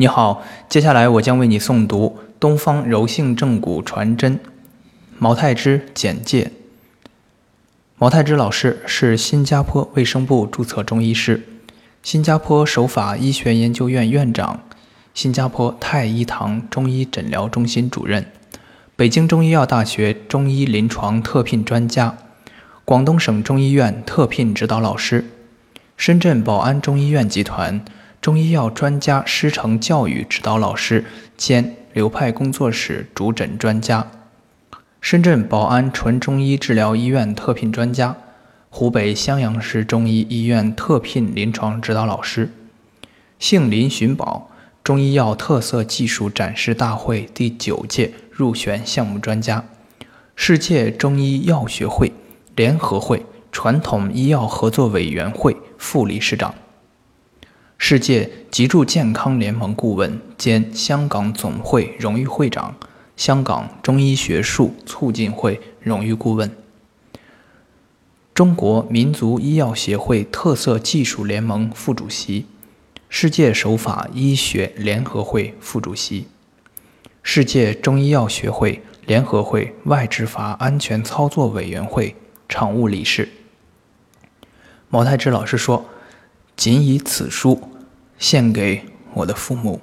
你好，接下来我将为你诵读《东方柔性正骨传真》。毛太之简介：毛太之老师是新加坡卫生部注册中医师，新加坡首法医学研究院院长，新加坡太医堂中医诊疗中心主任，北京中医药大学中医临床特聘专家，广东省中医院特聘指导老师，深圳宝安中医院集团。中医药专家师承教育指导老师兼流派工作室主诊专家，深圳宝安纯中医治疗医院特聘专家，湖北襄阳市中医医院特聘临床指导老师，杏林寻宝中医药特色技术展示大会第九届入选项目专家，世界中医药学会联合会传统医药合作委员会副理事长。世界脊柱健康联盟顾问兼香港总会荣誉会长，香港中医学术促进会荣誉顾问，中国民族医药协会特色技术联盟副主席，世界手法医学联合会副主席，世界中医药学会联合会外治法安全操作委员会常务理事。毛太之老师说。仅以此书献给我的父母。